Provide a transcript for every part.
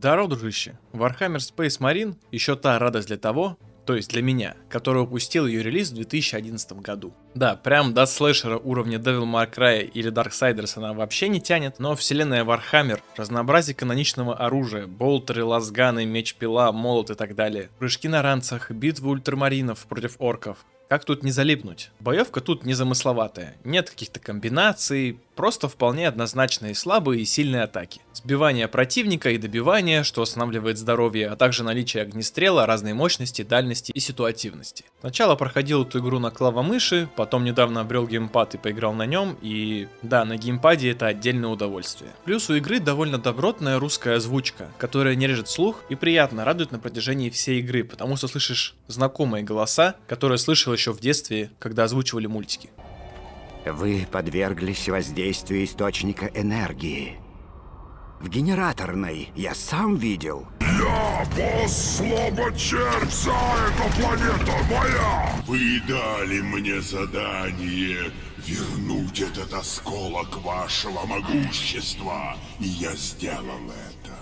Здорово, дружище. Warhammer Space Marine еще та радость для того, то есть для меня, который упустил ее релиз в 2011 году. Да, прям до слэшера уровня Devil May Cry или Darksiders она вообще не тянет, но вселенная Warhammer, разнообразие каноничного оружия, болтеры, лазганы, меч-пила, молот и так далее, прыжки на ранцах, битвы ультрамаринов против орков, как тут не залипнуть? Боевка тут незамысловатая. Нет каких-то комбинаций, просто вполне однозначные слабые и сильные атаки. Сбивание противника и добивание, что останавливает здоровье, а также наличие огнестрела разной мощности, дальности и ситуативности. Сначала проходил эту игру на клавомыши, потом недавно обрел геймпад и поиграл на нем, и да, на геймпаде это отдельное удовольствие. Плюс у игры довольно добротная русская озвучка, которая не режет слух и приятно радует на протяжении всей игры, потому что слышишь знакомые голоса, которые слышал еще в детстве, когда озвучивали мультики. Вы подверглись воздействию источника энергии. В генераторной я сам видел. Я босс слабочерца, эта планета моя! Вы дали мне задание вернуть этот осколок вашего могущества, и я сделал это.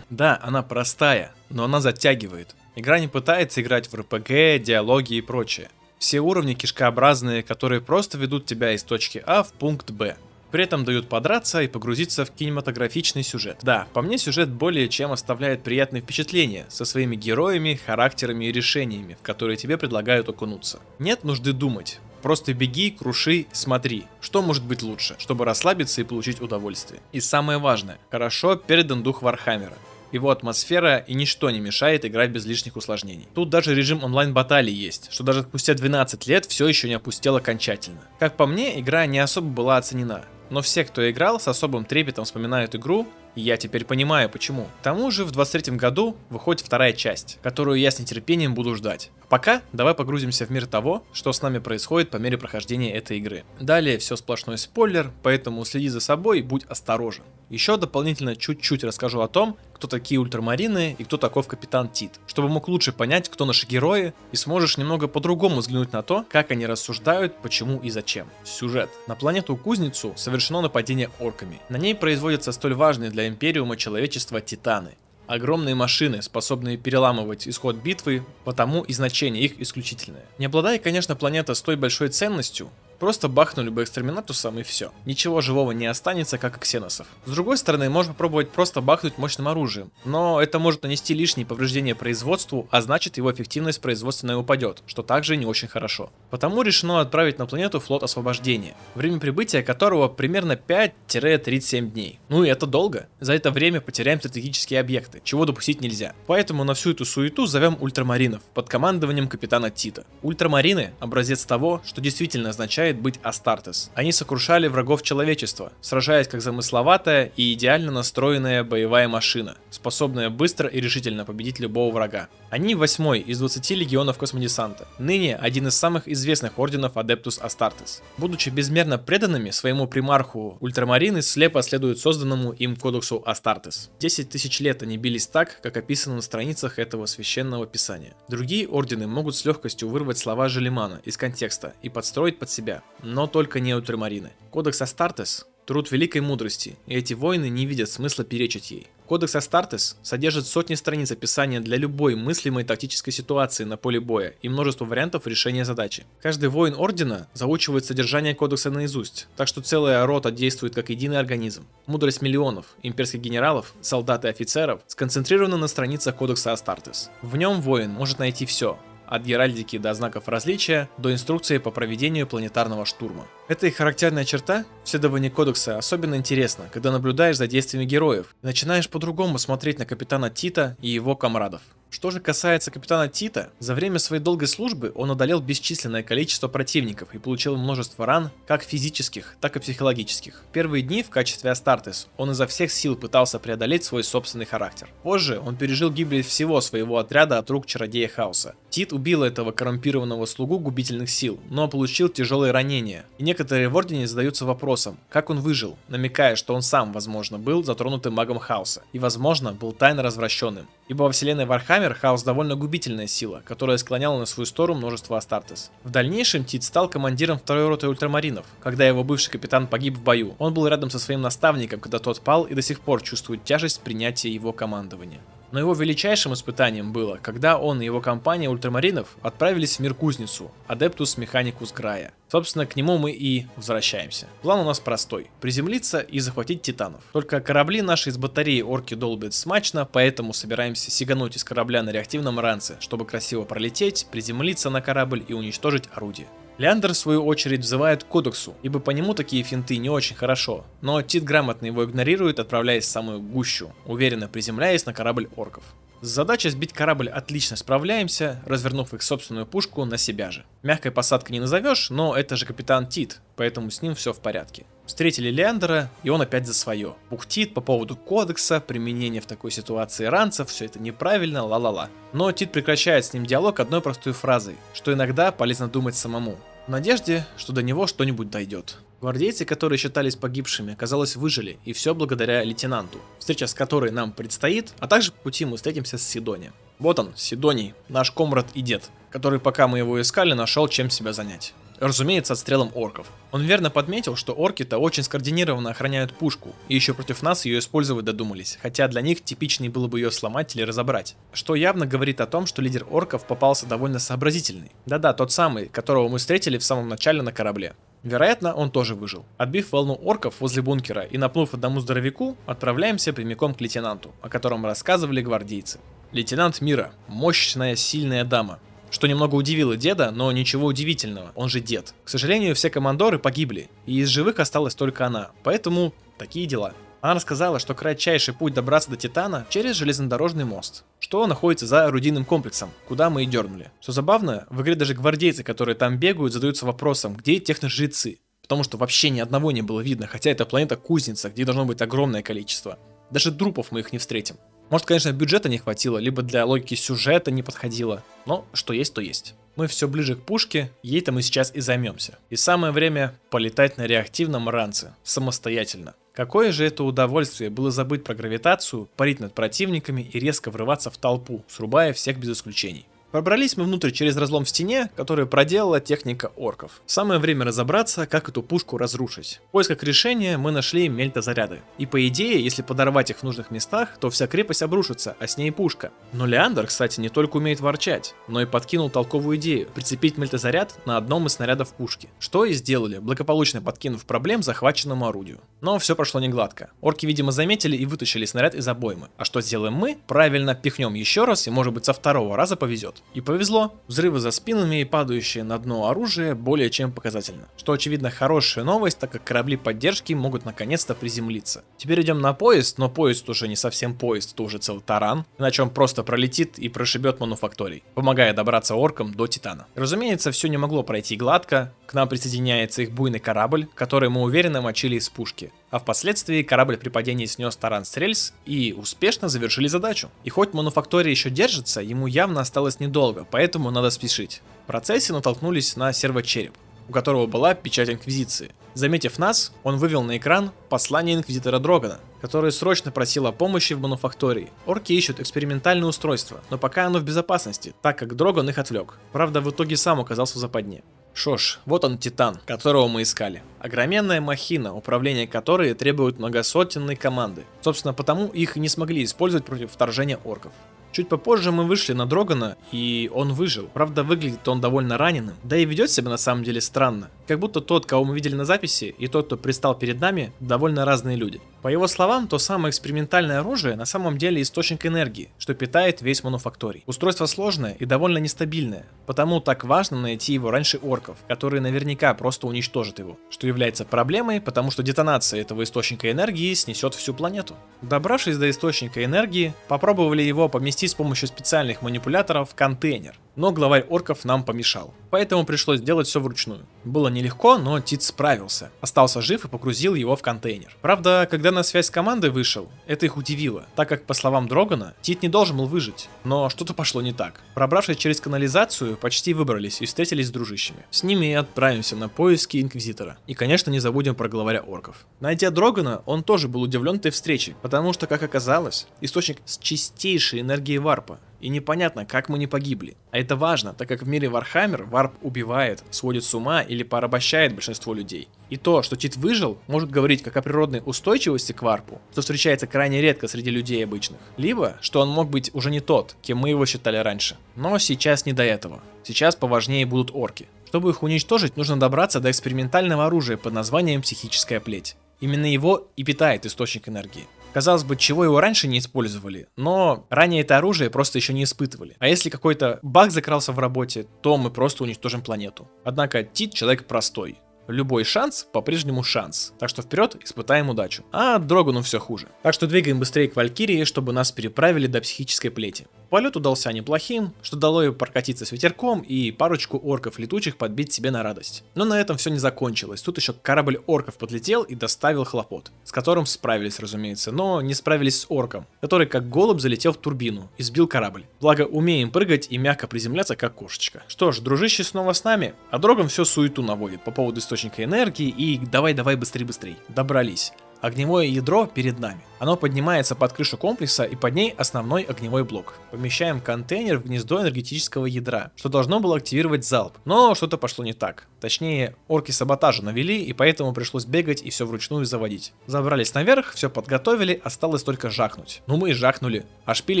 Да, она простая, но она затягивает. Игра не пытается играть в РПГ, диалоги и прочее. Все уровни кишкообразные, которые просто ведут тебя из точки А в пункт Б. При этом дают подраться и погрузиться в кинематографичный сюжет. Да, по мне сюжет более чем оставляет приятные впечатления со своими героями, характерами и решениями, в которые тебе предлагают окунуться. Нет нужды думать. Просто беги, круши, смотри, что может быть лучше, чтобы расслабиться и получить удовольствие. И самое важное, хорошо передан дух Вархаммера его атмосфера и ничто не мешает играть без лишних усложнений. Тут даже режим онлайн-баталий есть, что даже спустя 12 лет все еще не опустел окончательно. Как по мне, игра не особо была оценена. Но все, кто играл, с особым трепетом вспоминают игру, и я теперь понимаю почему. К тому же в 23 году выходит вторая часть, которую я с нетерпением буду ждать. Пока давай погрузимся в мир того, что с нами происходит по мере прохождения этой игры. Далее все сплошной спойлер, поэтому следи за собой и будь осторожен. Еще дополнительно чуть-чуть расскажу о том, кто такие ультрамарины и кто таков капитан Тит, чтобы мог лучше понять, кто наши герои, и сможешь немного по-другому взглянуть на то, как они рассуждают, почему и зачем. Сюжет. На планету Кузницу совершено нападение орками. На ней производятся столь важные для Империума человечества Титаны. Огромные машины, способные переламывать исход битвы, потому и значение их исключительное. Не обладая, конечно, планета с той большой ценностью, Просто бахнули бы экстреминатусом и все. Ничего живого не останется, как и ксеносов. С другой стороны, можно попробовать просто бахнуть мощным оружием. Но это может нанести лишние повреждения производству, а значит его эффективность производственная упадет, что также не очень хорошо. Потому решено отправить на планету флот освобождения, время прибытия которого примерно 5-37 дней. Ну и это долго. За это время потеряем стратегические объекты, чего допустить нельзя. Поэтому на всю эту суету зовем ультрамаринов под командованием капитана Тита. Ультрамарины – образец того, что действительно означает мечтает быть Астартес. Они сокрушали врагов человечества, сражаясь как замысловатая и идеально настроенная боевая машина, способная быстро и решительно победить любого врага. Они восьмой из 20 легионов космодесанта, ныне один из самых известных орденов Адептус Астартес. Будучи безмерно преданными своему примарху, ультрамарины слепо следуют созданному им кодексу Астартес. 10 тысяч лет они бились так, как описано на страницах этого священного писания. Другие ордены могут с легкостью вырвать слова Жиллимана из контекста и подстроить под себя, но только не ультрамарины. Кодекс Астартес – труд великой мудрости, и эти воины не видят смысла перечить ей. Кодекс Астартес содержит сотни страниц описания для любой мыслимой тактической ситуации на поле боя и множество вариантов решения задачи. Каждый воин Ордена заучивает содержание Кодекса наизусть, так что целая рота действует как единый организм. Мудрость миллионов имперских генералов, солдат и офицеров сконцентрирована на страницах Кодекса Астартес. В нем воин может найти все, от геральдики до знаков различия, до инструкции по проведению планетарного штурма. Эта их характерная черта в следовании кодекса особенно интересна, когда наблюдаешь за действиями героев и начинаешь по-другому смотреть на капитана Тита и его комрадов. Что же касается капитана Тита, за время своей долгой службы он одолел бесчисленное количество противников и получил множество ран, как физических, так и психологических. В первые дни в качестве Астартес он изо всех сил пытался преодолеть свой собственный характер. Позже он пережил гибель всего своего отряда от рук чародея Хаоса. Тит убил этого коррумпированного слугу губительных сил, но получил тяжелые ранения. И некоторые в Ордене задаются вопросом, как он выжил, намекая, что он сам, возможно, был затронутым магом Хаоса и, возможно, был тайно развращенным. Ибо во вселенной Вархаммера Вархаммер Хаос довольно губительная сила, которая склоняла на свою сторону множество Астартес. В дальнейшем Тит стал командиром второй роты ультрамаринов, когда его бывший капитан погиб в бою. Он был рядом со своим наставником, когда тот пал и до сих пор чувствует тяжесть принятия его командования. Но его величайшим испытанием было, когда он и его компания ультрамаринов отправились в мир Кузницу, Адептус Механикус Грая. Собственно, к нему мы и возвращаемся. План у нас простой. Приземлиться и захватить титанов. Только корабли наши из батареи орки долбят смачно, поэтому собираемся сигануть из корабля на реактивном ранце, чтобы красиво пролететь, приземлиться на корабль и уничтожить орудие. Леандр, в свою очередь, взывает к кодексу, ибо по нему такие финты не очень хорошо, но Тит грамотно его игнорирует, отправляясь в самую гущу, уверенно приземляясь на корабль орков. С задачей сбить корабль отлично справляемся, развернув их собственную пушку на себя же. Мягкой посадкой не назовешь, но это же капитан Тит, поэтому с ним все в порядке. Встретили Леандера, и он опять за свое. Бухтит по поводу кодекса, применения в такой ситуации ранцев, все это неправильно, ла-ла-ла. Но Тит прекращает с ним диалог одной простой фразой, что иногда полезно думать самому в надежде, что до него что-нибудь дойдет. Гвардейцы, которые считались погибшими, казалось, выжили, и все благодаря лейтенанту, встреча с которой нам предстоит, а также по пути мы встретимся с Сидони. Вот он, Сидоний, наш комрад и дед, который, пока мы его искали, нашел чем себя занять. Разумеется, отстрелом орков. Он верно подметил, что орки-то очень скоординированно охраняют пушку, и еще против нас ее использовать додумались, хотя для них типичнее было бы ее сломать или разобрать. Что явно говорит о том, что лидер орков попался довольно сообразительный. Да-да, тот самый, которого мы встретили в самом начале на корабле. Вероятно, он тоже выжил. Отбив волну орков возле бункера и напнув одному здоровяку, отправляемся прямиком к лейтенанту, о котором рассказывали гвардейцы. Лейтенант Мира. Мощная, сильная дама. Что немного удивило деда, но ничего удивительного, он же дед. К сожалению, все командоры погибли, и из живых осталась только она, поэтому такие дела. Она рассказала, что кратчайший путь добраться до Титана через железнодорожный мост, что находится за орудийным комплексом, куда мы и дернули. Что забавно, в игре даже гвардейцы, которые там бегают, задаются вопросом, где техножрецы, потому что вообще ни одного не было видно, хотя это планета Кузница, где должно быть огромное количество. Даже трупов мы их не встретим. Может, конечно, бюджета не хватило, либо для логики сюжета не подходило, но что есть, то есть. Мы все ближе к пушке, ей-то мы сейчас и займемся. И самое время полетать на реактивном ранце, самостоятельно. Какое же это удовольствие было забыть про гравитацию, парить над противниками и резко врываться в толпу, срубая всех без исключений. Пробрались мы внутрь через разлом в стене, который проделала техника орков. Самое время разобраться, как эту пушку разрушить. В поисках решения мы нашли мельтозаряды. И по идее, если подорвать их в нужных местах, то вся крепость обрушится, а с ней пушка. Но Леандр, кстати, не только умеет ворчать, но и подкинул толковую идею – прицепить мельтозаряд на одном из снарядов пушки. Что и сделали, благополучно подкинув проблем захваченному орудию. Но все прошло не гладко. Орки, видимо, заметили и вытащили снаряд из обоймы. А что сделаем мы? Правильно пихнем еще раз и может быть со второго раза повезет. И повезло, взрывы за спинами и падающее на дно оружие более чем показательно. Что очевидно хорошая новость, так как корабли поддержки могут наконец-то приземлиться. Теперь идем на поезд, но поезд уже не совсем поезд, это уже целый таран, иначе он просто пролетит и прошибет мануфакторий, помогая добраться оркам до Титана. Разумеется, все не могло пройти гладко, к нам присоединяется их буйный корабль, который мы уверенно мочили из пушки. А впоследствии корабль при падении снес таран с рельс и успешно завершили задачу. И хоть мануфактория еще держится, ему явно осталось недолго, поэтому надо спешить. В процессе натолкнулись на сервочереп, у которого была печать Инквизиции. Заметив нас, он вывел на экран послание Инквизитора Дрогана, который срочно просил о помощи в мануфактории. Орки ищут экспериментальное устройство, но пока оно в безопасности, так как Дроган их отвлек. Правда, в итоге сам оказался в западне. Что ж, вот он Титан, которого мы искали. Огроменная махина, управление которой требует многосотенной команды. Собственно, потому их не смогли использовать против вторжения орков. Чуть попозже мы вышли на Дрогана, и он выжил. Правда, выглядит он довольно раненым, да и ведет себя на самом деле странно. Как будто тот, кого мы видели на записи, и тот, кто пристал перед нами, довольно разные люди. По его словам, то самое экспериментальное оружие на самом деле источник энергии, что питает весь мануфакторий. Устройство сложное и довольно нестабильное, потому так важно найти его раньше орков, которые наверняка просто уничтожат его, что является проблемой, потому что детонация этого источника энергии снесет всю планету. Добравшись до источника энергии, попробовали его поместить с помощью специальных манипуляторов в контейнер, но главарь орков нам помешал. Поэтому пришлось делать все вручную. Было нелегко, но Тит справился. Остался жив и погрузил его в контейнер. Правда, когда на связь с командой вышел, это их удивило, так как, по словам Дрогана, Тит не должен был выжить. Но что-то пошло не так. Пробравшись через канализацию, почти выбрались и встретились с дружищами. С ними и отправимся на поиски Инквизитора. И, конечно, не забудем про главаря орков. Найдя Дрогана, он тоже был удивлен этой встречей, потому что, как оказалось, источник с чистейшей энергией варпа и непонятно, как мы не погибли. А это важно, так как в мире Вархаммер варп убивает, сводит с ума или порабощает большинство людей. И то, что Тит выжил, может говорить как о природной устойчивости к варпу, что встречается крайне редко среди людей обычных, либо, что он мог быть уже не тот, кем мы его считали раньше. Но сейчас не до этого. Сейчас поважнее будут орки. Чтобы их уничтожить, нужно добраться до экспериментального оружия под названием «Психическая плеть». Именно его и питает источник энергии. Казалось бы, чего его раньше не использовали, но ранее это оружие просто еще не испытывали. А если какой-то баг закрался в работе, то мы просто уничтожим планету. Однако Тит человек простой. Любой шанс по-прежнему шанс. Так что вперед, испытаем удачу. А Дрогану все хуже. Так что двигаем быстрее к Валькирии, чтобы нас переправили до психической плети. Полет удался неплохим, что дало ей прокатиться с ветерком и парочку орков летучих подбить себе на радость. Но на этом все не закончилось. Тут еще корабль орков подлетел и доставил хлопот, с которым справились, разумеется, но не справились с орком, который как голубь залетел в турбину и сбил корабль. Благо умеем прыгать и мягко приземляться как кошечка. Что ж, дружище снова с нами, а Дрогом все суету наводит по поводу источника энергии и давай-давай быстрей-быстрей. Добрались. Огневое ядро перед нами. Оно поднимается под крышу комплекса и под ней основной огневой блок. Помещаем контейнер в гнездо энергетического ядра, что должно было активировать залп. Но что-то пошло не так. Точнее, орки саботажа навели, и поэтому пришлось бегать и все вручную заводить. Забрались наверх, все подготовили, осталось только жахнуть. Ну мы и жахнули. А шпиль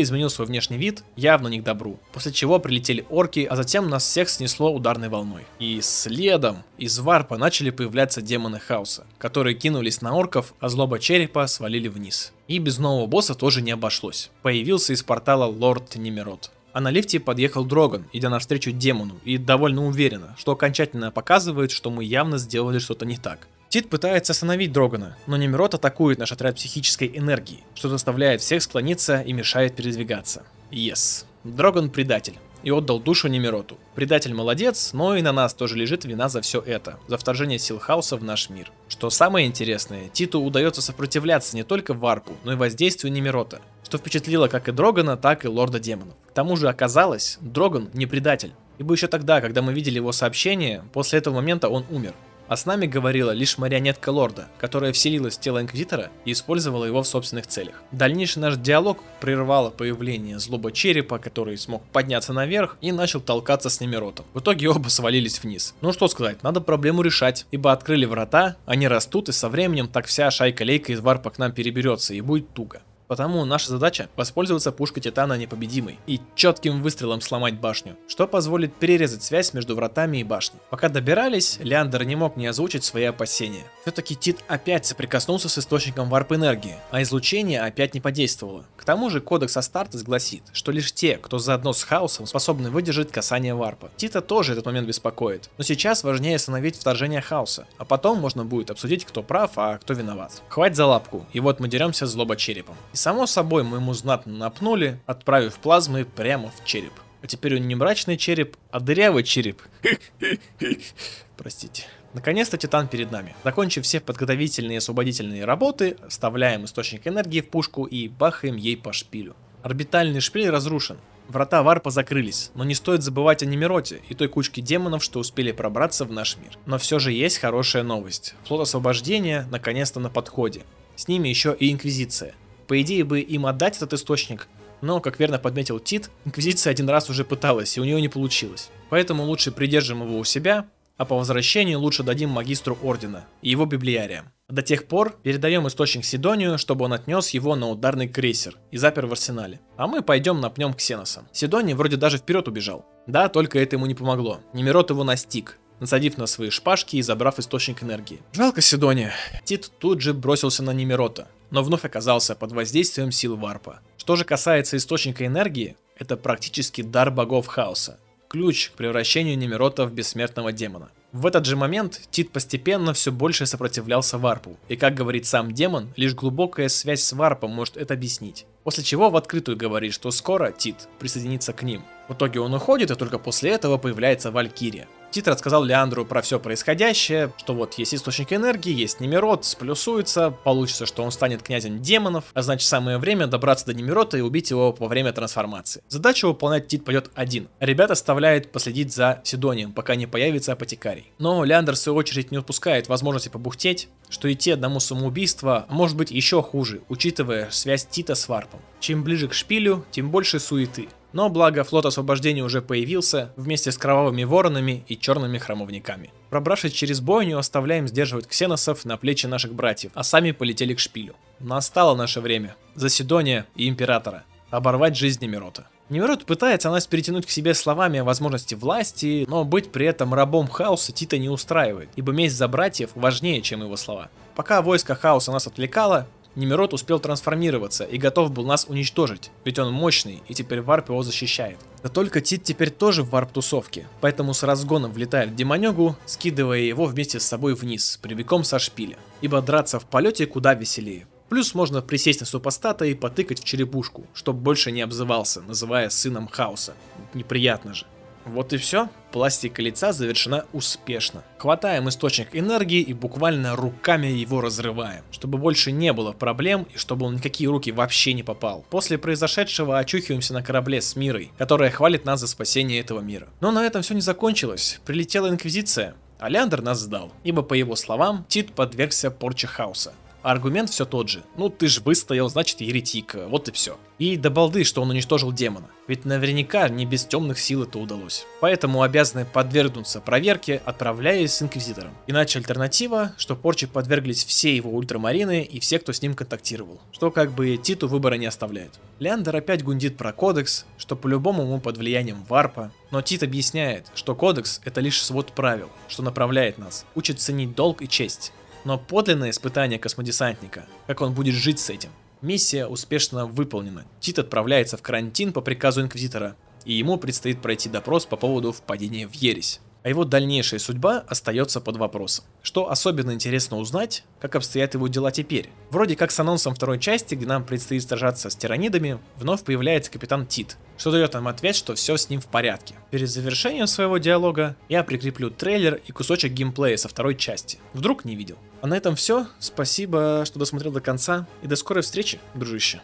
изменил свой внешний вид, явно не к добру. После чего прилетели орки, а затем нас всех снесло ударной волной. И следом из варпа начали появляться демоны хаоса, которые кинулись на орков, а злоба черепа свалили вниз. И без нового босса тоже не обошлось. Появился из портала Лорд Немирот. А на лифте подъехал Дроган, идя навстречу демону, и довольно уверенно, что окончательно показывает, что мы явно сделали что-то не так. Тит пытается остановить Дрогана, но Немирот атакует наш отряд психической энергии, что заставляет всех склониться и мешает передвигаться. Yes. Дроган предатель и отдал душу Немироту. Предатель молодец, но и на нас тоже лежит вина за все это, за вторжение сил хаоса в наш мир. Что самое интересное, Титу удается сопротивляться не только Варпу, но и воздействию Немирота, что впечатлило как и Дрогана, так и Лорда Демонов. К тому же оказалось, Дроган не предатель. Ибо еще тогда, когда мы видели его сообщение, после этого момента он умер а с нами говорила лишь марионетка лорда, которая вселилась в тело Инквизитора и использовала его в собственных целях. Дальнейший наш диалог прервало появление злоба черепа, который смог подняться наверх и начал толкаться с Немиротом. В итоге оба свалились вниз. Ну что сказать, надо проблему решать, ибо открыли врата, они растут и со временем так вся шайка-лейка из варпа к нам переберется и будет туго. Потому наша задача воспользоваться пушкой Титана непобедимой и четким выстрелом сломать башню, что позволит перерезать связь между вратами и башней. Пока добирались, Леандр не мог не озвучить свои опасения. Все-таки Тит опять соприкоснулся с источником варп-энергии, а излучение опять не подействовало. К тому же кодекс Астартес гласит, что лишь те, кто заодно с хаосом, способны выдержать касание варпа. Тита тоже этот момент беспокоит, но сейчас важнее остановить вторжение хаоса, а потом можно будет обсудить, кто прав, а кто виноват. Хватит за лапку, и вот мы деремся злоба черепом. И само собой мы ему знатно напнули, отправив плазмы прямо в череп. А теперь он не мрачный череп, а дырявый череп. Простите. Наконец-то Титан перед нами. Закончив все подготовительные и освободительные работы, вставляем источник энергии в пушку и бахаем ей по шпилю. Орбитальный шпиль разрушен. Врата варпа закрылись, но не стоит забывать о Немироте и той кучке демонов, что успели пробраться в наш мир. Но все же есть хорошая новость. Флот освобождения наконец-то на подходе. С ними еще и Инквизиция. По идее бы им отдать этот источник, но, как верно подметил Тит, Инквизиция один раз уже пыталась, и у нее не получилось. Поэтому лучше придержим его у себя, а по возвращению лучше дадим магистру ордена и его библиариям. До тех пор передаем источник Сидонию, чтобы он отнес его на ударный крейсер и запер в арсенале. А мы пойдем напнем Ксеноса. Сидоний вроде даже вперед убежал. Да, только это ему не помогло. Немирот его настиг, насадив на свои шпажки и забрав источник энергии. Жалко Сидония. Тит тут же бросился на Немирота, но вновь оказался под воздействием сил варпа. Что же касается источника энергии, это практически дар богов хаоса ключ к превращению Немирота в бессмертного демона. В этот же момент Тит постепенно все больше сопротивлялся варпу, и как говорит сам демон, лишь глубокая связь с варпом может это объяснить. После чего в открытую говорит, что скоро Тит присоединится к ним. В итоге он уходит, и только после этого появляется Валькирия. Тит рассказал Леандру про все происходящее, что вот есть источник энергии, есть Немирот, сплюсуется, получится, что он станет князем демонов, а значит самое время добраться до Немирота и убить его во время трансформации. Задачу выполнять Тит пойдет один. Ребят оставляет последить за Сидонием, пока не появится апотекарий. Но Леандр в свою очередь не упускает возможности побухтеть, что идти одному самоубийство может быть еще хуже, учитывая связь Тита с Варпом. Чем ближе к шпилю, тем больше суеты. Но благо флот освобождения уже появился вместе с кровавыми воронами и черными храмовниками. Пробравшись через бойню, оставляем сдерживать ксеносов на плечи наших братьев, а сами полетели к шпилю. Настало наше время. За Сидония и Императора. Оборвать жизнь Немирота. Немирот пытается нас перетянуть к себе словами о возможности власти, но быть при этом рабом хаоса Тита не устраивает, ибо месть за братьев важнее, чем его слова. Пока войско хаоса нас отвлекало, Немирот успел трансформироваться и готов был нас уничтожить, ведь он мощный, и теперь варп его защищает. Да только Тит теперь тоже в варп-тусовке, поэтому с разгоном влетает в Демонегу, скидывая его вместе с собой вниз, прямиком со шпиля. Ибо драться в полете куда веселее. Плюс можно присесть на супостата и потыкать в черепушку, чтобы больше не обзывался, называя сыном хаоса. Неприятно же. Вот и все. Пластика лица завершена успешно. Хватаем источник энергии и буквально руками его разрываем, чтобы больше не было проблем и чтобы он никакие руки вообще не попал. После произошедшего очухиваемся на корабле с Мирой, которая хвалит нас за спасение этого мира. Но на этом все не закончилось. Прилетела Инквизиция, а Леандр нас сдал, ибо по его словам Тит подвергся порче хаоса. Аргумент все тот же. Ну, ты ж выстоял, значит еретик, вот и все. И до балды, что он уничтожил демона. Ведь наверняка не без темных сил это удалось. Поэтому обязаны подвергнуться проверке, отправляясь с Инквизитором. Иначе альтернатива, что порче подверглись все его ультрамарины и все, кто с ним контактировал. Что как бы Титу выбора не оставляет. Леандер опять гундит про кодекс, что по-любому ему под влиянием варпа. Но Тит объясняет, что кодекс это лишь свод правил, что направляет нас, учит ценить долг и честь но подлинное испытание космодесантника, как он будет жить с этим. Миссия успешно выполнена. Тит отправляется в карантин по приказу Инквизитора, и ему предстоит пройти допрос по поводу впадения в ересь а его дальнейшая судьба остается под вопросом. Что особенно интересно узнать, как обстоят его дела теперь. Вроде как с анонсом второй части, где нам предстоит сражаться с тиранидами, вновь появляется капитан Тит, что дает нам ответ, что все с ним в порядке. Перед завершением своего диалога я прикреплю трейлер и кусочек геймплея со второй части. Вдруг не видел. А на этом все. Спасибо, что досмотрел до конца. И до скорой встречи, дружище.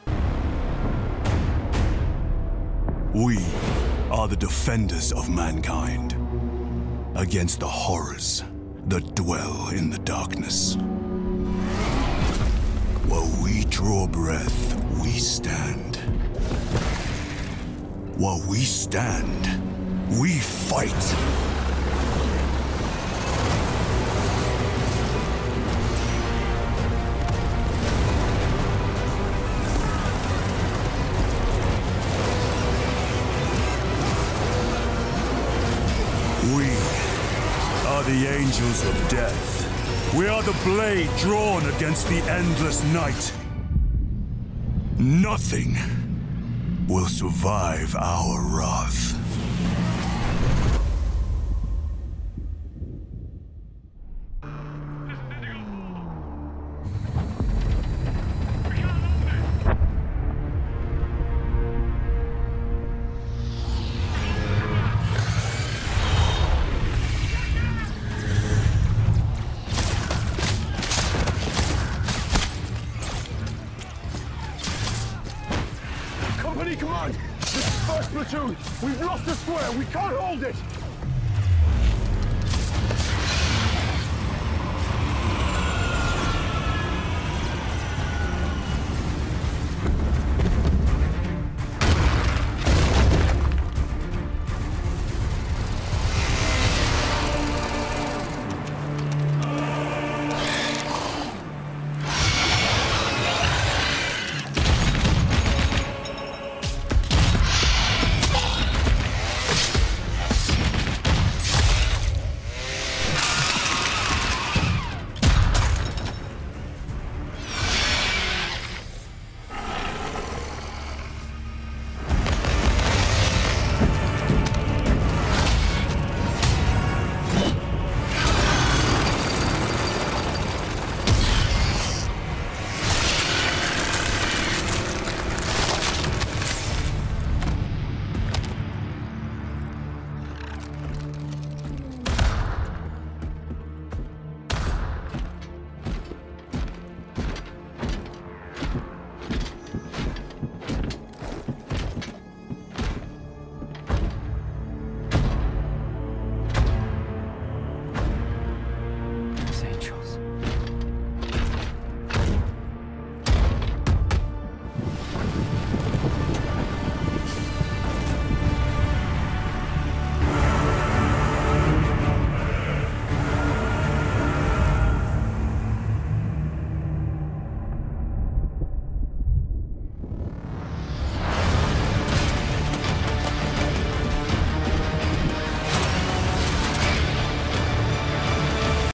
We are the defenders of mankind. Against the horrors that dwell in the darkness. While we draw breath, we stand. While we stand, we fight. The angels of death. We are the blade drawn against the endless night. Nothing will survive our wrath. Company command! This is first platoon! We've lost the square! We can't hold it!